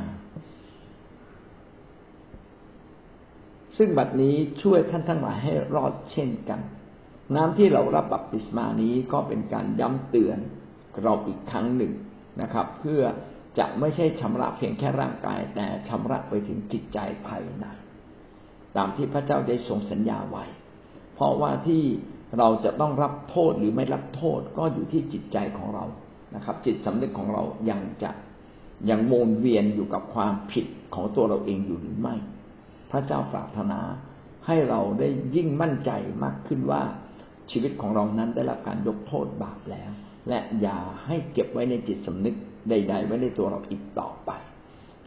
ซึ่งบัดนี้ช่วยท่านทั้งหลายให้รอดเช่นกัน น้ำที่เรารับบัพติศมานี้ก็เป็นการย้ำเตือนเราอีกครั้งหนึ่ง นะครับ เพื่อจะไม่ใช่ชำระเพียงแค่ร่างกาย แต่ชำระไปถึงจิตใจภายในตามที่พระเจ้าได้ทรงสัญญาไว้ เพราะว่าที่เราจะต้องรับโทษหรือไม่รับโทษก็อยู่ที่จิตใจของเรานะครับ จิตสำนึกของเรายังจะยังโมนเวียนอยู่กับความผิดของตัวเราเองอยู่หรือไม่ พระเจ้าปรารถนาให้เราได้ยิ่งมั่นใจมากขึ้นว่าชีวิตของเรานั้นได้รับการยกโทษบาปแล้ว และอย่าให้เก็บไว้ในจิตสำนึกใด ๆ ไว้ในตัวเราอีกต่อไป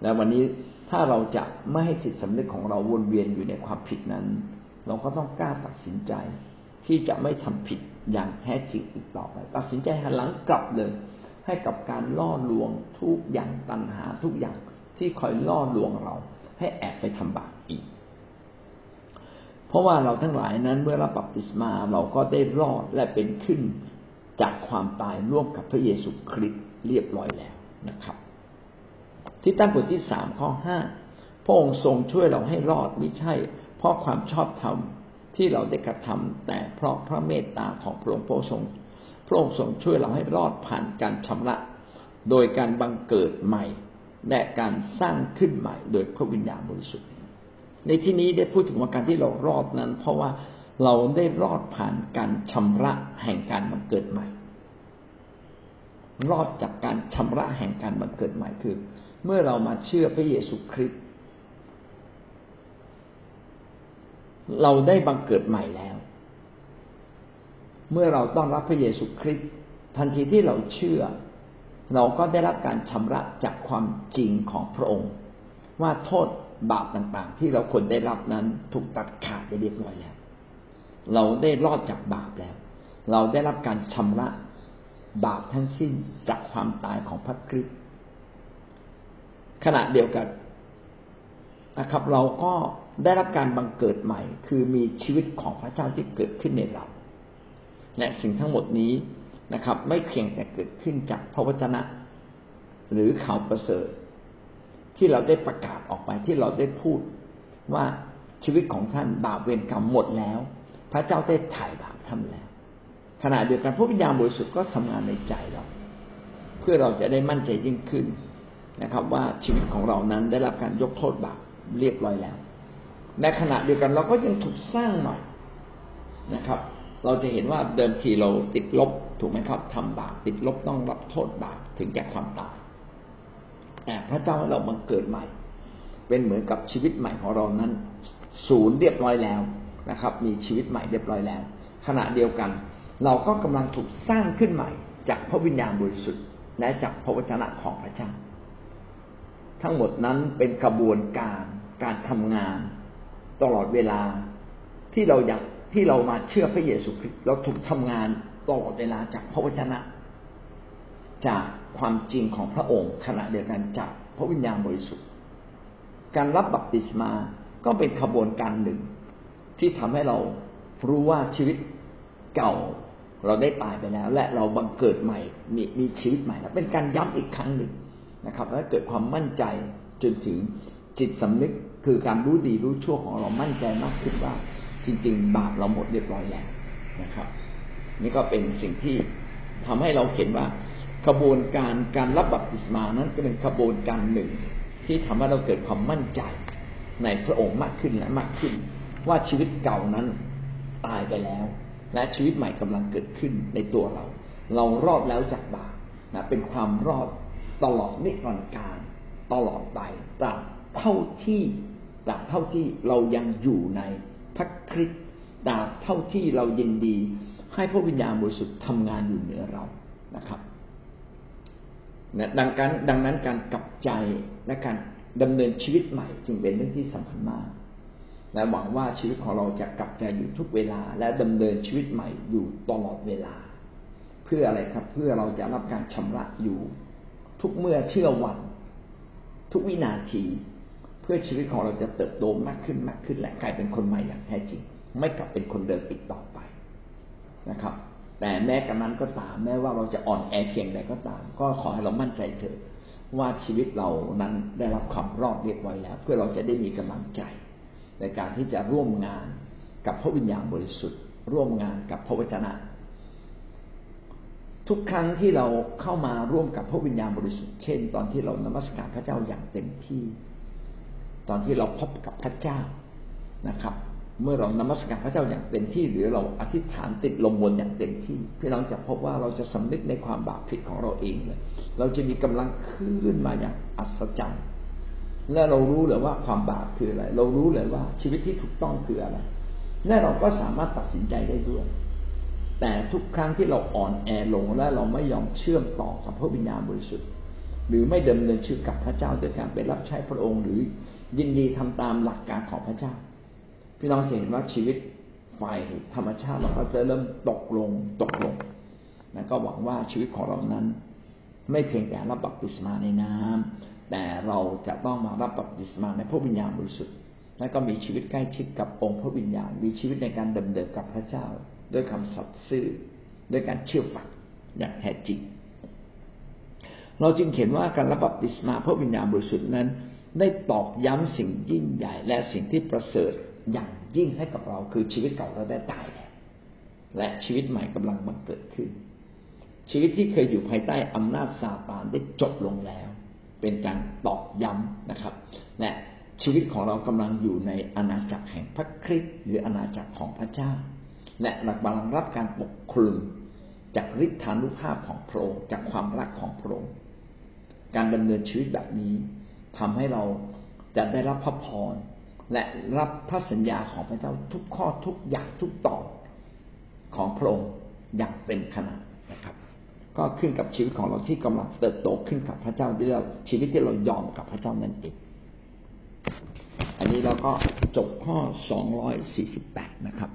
และวันนี้ถ้าเราจะไม่ให้จิตสำนึกของเราวนเวียนอยู่ในความผิดนั้น เราก็ต้องกล้าตัดสินใจ ที่จะไม่ทำผิดอย่างแท้จริงอีกต่อไป ตัดสินใจหันหลังกลับเลย ให้กับการล่อลวงทุกอย่างตัณหาทุกอย่างที่คอยล่อลวงเรา ให้แอบไปทำบาปอีก เพราะว่าเราทั้งหลายนั้นเมื่อรับบัพติศมาเราก็ได้รอดและเป็นขึ้น จากความตายร่วมกับพระเยซูคริสต์เรียบร้อยแล้วนะครับ ที่ตั้งบทที่สามข้อห้าพระองค์ทรงช่วยเราให้รอดไม่ใช่ เพราะความชอบธรรมที่เราได้กระทำแต่เพราะพระเมตตาของพระองค์พระทรงพระองค์ทรงช่วยเราให้รอดผ่านการชำระ โดยการบังเกิดใหม่ และการสร้างขึ้นใหม่ โดยพระวิญญาณบริสุทธิ์ ในที่นี้ได้พูดถึงว่าการที่เรารอดนั้น เพราะว่า เราได้รอดผ่านการชำระแห่งการบังเกิดใหม่ รอดจากการชำระแห่งการบังเกิดใหม่คือ เมื่อเรามาเชื่อพระเยซูคริสต์เราได้บังเกิดใหม่แล้ว เมื่อเราต้อนรับพระเยซูคริสต์ทันทีที่เราเชื่อ เราก็ได้รับการชำระจากความจริงของพระองค์ ว่าโทษบาปต่างๆ ที่เราควรได้รับนั้นถูกตัดขาดไปเรียบร้อยแล้ว เราได้รอดจากบาปแล้ว เราได้รับการชำระบาปทั้งสิ้นจากความตายของพระคริสต์ขณะเดียวกันนะครับ เราก็ได้รับการบังเกิดใหม่ คือมีชีวิตของพระเจ้าที่เกิดขึ้นในเราและสิ่งทั้งหมดนี้นะครับ ไม่เพียงแต่เกิดขึ้นจากพระวจนะ หรือข่าวประเสริฐ ที่เราได้ประกาศออกไปที่เราได้พูดว่าชีวิตของท่านบาปเวรกรรมหมดแล้ว พระเจ้าได้ถ่ายบาปทำแล้วขณะเดียวกันพระวิญญาณบริสุทธิ์ก็ทำงานในใจเรา เพื่อเราจะได้มั่นใจยิ่งขึ้นนะครับ ว่าชีวิตของเรานั้นได้รับการยกโทษบาปเรียบร้อยแล้ว ในขณะเดียวกันเราก็ยังถูกสร้างใหม่นะครับ เราจะเห็นว่าเดิมทีเราติดลบถูกไหมครับทำบาปติดลบต้องรับโทษบาปถึงแก่ความตาย แต่พระเจ้าให้เราบังเกิดใหม่ เป็นเหมือนกับชีวิตใหม่ของเรานั้น ศูนย์เรียบร้อยแล้ว นะครับ มีชีวิตใหม่เรียบร้อยแล้ว ขณะเดียวกัน เราก็กำลังถูกสร้างขึ้นใหม่ จากพระวิญญาณบริสุทธิ์และจากพระวจนะของพระเจ้า ทั้งหมดนั้นเป็นกระบวนการการทำงาน ตลอดเวลาที่เราอยากที่เรามาเชื่อพระเยซูคริสต์เราถูกทำงานตลอดเวลาจากพระวจนะ จากความจริงของพระองค์ ขณะเดียวกันจากพระวิญญาณบริสุทธิ์ การรับบัพติศมาก็เป็นขบวนการหนึ่ง ที่ทำให้เรารู้ว่าชีวิตเก่าเราได้ตายไปแล้ว และเราบังเกิดใหม่มีมีชีวิตใหม่แล้วเป็นการย้ำอีกครั้งหนึ่งนะครับ และเกิดความมั่นใจจนถึงจิตสำนึกคือการรู้ดีรู้ชั่วของเรามั่นใจมากขึ้นว่า จริง ๆ บาปเราหมดเรียบร้อยแล้วนะครับ นี่ก็เป็นสิ่งที่ทำให้เราเห็นว่ากระบวนการการรับบัพติศมานั้นก็เป็นกระบวนการหนึ่ง ที่ทำให้เราเกิดความมั่นใจในพระองค์มากขึ้นและมากขึ้น ว่าชีวิตเก่านั้นตายไปแล้ว และชีวิตใหม่กำลังเกิดขึ้นในตัวเรา เรารอดแล้วจากบาปนะเป็นความรอดตลอดนิรันดร์การตลอดไปตราบเท่าที่ตราบเท่าที่เรายังอยู่ในพระคริสต์ตราบเท่าที่เรายินดี ให้พระวิญญาณบริสุทธิ์ทำงานอยู่เหนือเรานะครับดังนั้นดังนั้นการกลับใจและการดำเนินชีวิตใหม่จึงเป็นเรื่องที่สำคัญมาก และหวังว่าชีวิตของเราจะกลับใจอยู่ทุกเวลา และดำเนินชีวิตใหม่อยู่ตลอดเวลา เพื่ออะไรครับ เพื่อเราจะรับการชำระอยู่ ทุกเมื่อเชื่อวัน ทุกวินาที เพื่อชีวิตของเราจะเติบโตมากขึ้นมากขึ้น และกลายเป็นคนใหม่อย่างแท้จริง ไม่กลับเป็นคนเดิมอีกต่อไปนะครับ แต่แม้กระนั้นก็ตามแม้ว่าเราจะอ่อนแอเพียงใดก็ตาม ก็ขอให้เรามั่นใจเถิดว่าชีวิตเรานั้นได้รับความรอดเรียบร้อยแล้ว เพื่อเราจะได้มีกำลังใจ ในการที่จะร่วมงานกับพระวิญญาณบริสุทธิ์ ร่วมงานกับพระวจนะ ทุกครั้งที่เราเข้ามาร่วมกับพระวิญญาณบริสุทธิ์เช่น ตอนที่เรานมัสการพระเจ้าอย่างเต็มที่ ตอนที่เราพบกับพระเจ้านะครับ เมื่อเรานมัสการพระเจ้าอย่างเต็มที่ หรือเราอธิษฐานติดลมบนอย่างเต็มที่พี่น้องจะพบว่าเราจะสำนึกในความบาปผิดของเราเองเลยเราจะมีกำลังขึ้นมาอย่างอัศจรรย์ และเรารู้เลยว่าความบาปคืออะไร เรารู้เลยว่าชีวิตที่ถูกต้องคืออะไรและเราก็สามารถตัดสินใจได้ด้วย แต่ทุกครั้งที่เราอ่อนแอลงและเราไม่ยอมเชื่อมต่อกับพระวิญญาณบริสุทธิ์ หรือไม่ดำเนินชีวิตกับพระเจ้าโดยการไปรับใช้พระองค์ หรือยินดีทำตามหลักการของพระเจ้า พี่น้องจะเห็นว่าชีวิตฝ่ายธรรมชาติเราก็จะเริ่มตกลงตกลงนะก็หวังว่าชีวิตของเรานั้น ไม่เพียงแต่รับบัพติศมาในน้ำ แต่เราจะต้องมารับบัพติศมาในพระวิญญาณบริสุทธิ์และก็มีชีวิตใกล้ชิดกับองค์พระวิญญาณ มีชีวิตในการดำเนินกับพระเจ้า ด้วยคำสัตย์ซื่อด้วยการเชื่อฟังอย่างแท้จริง เราจึงเห็นว่าการรับบัพติศมาพระวิญญาณบริสุทธิ์นั้น ได้ตอกย้ำสิ่งยิ่งใหญ่ และสิ่งที่ประเสริฐอย่างยิ่งให้กับเราคือชีวิตเก่าเราได้ตายแล้วและชีวิตใหม่กำลังบังเกิดขึ้น ชีวิตที่เคยอยู่ภายใต้อำนาจซาตานได้จบลงแล้ว เป็นการตอกย้ำนะครับและชีวิตของเรากำลังอยู่ในอาณาจักรแห่งพระคริสต์หรืออาณาจักรของพระเจ้า และหลักบาลังรับการปกคลุมจากฤทธานุภาพของพระองค์จากความรักของพระองค์การดำเนินชีวิตแบบนี้ทำให้เราจะได้รับพระพรและรับพระสัญญาของพระเจ้าทุกข้อทุกอย่างทุกตอนของพระองค์อย่างเต็มขนาดนะ ก็ขึ้นกับชีวิตของเราที่กำลังเติบโตขึ้นกับพระเจ้าด้วยชีวิตที่เรายอมกับพระเจ้านั่นเองอันนี้เราก็จบข้อสองร้อยสี่สิบแปดนะครับ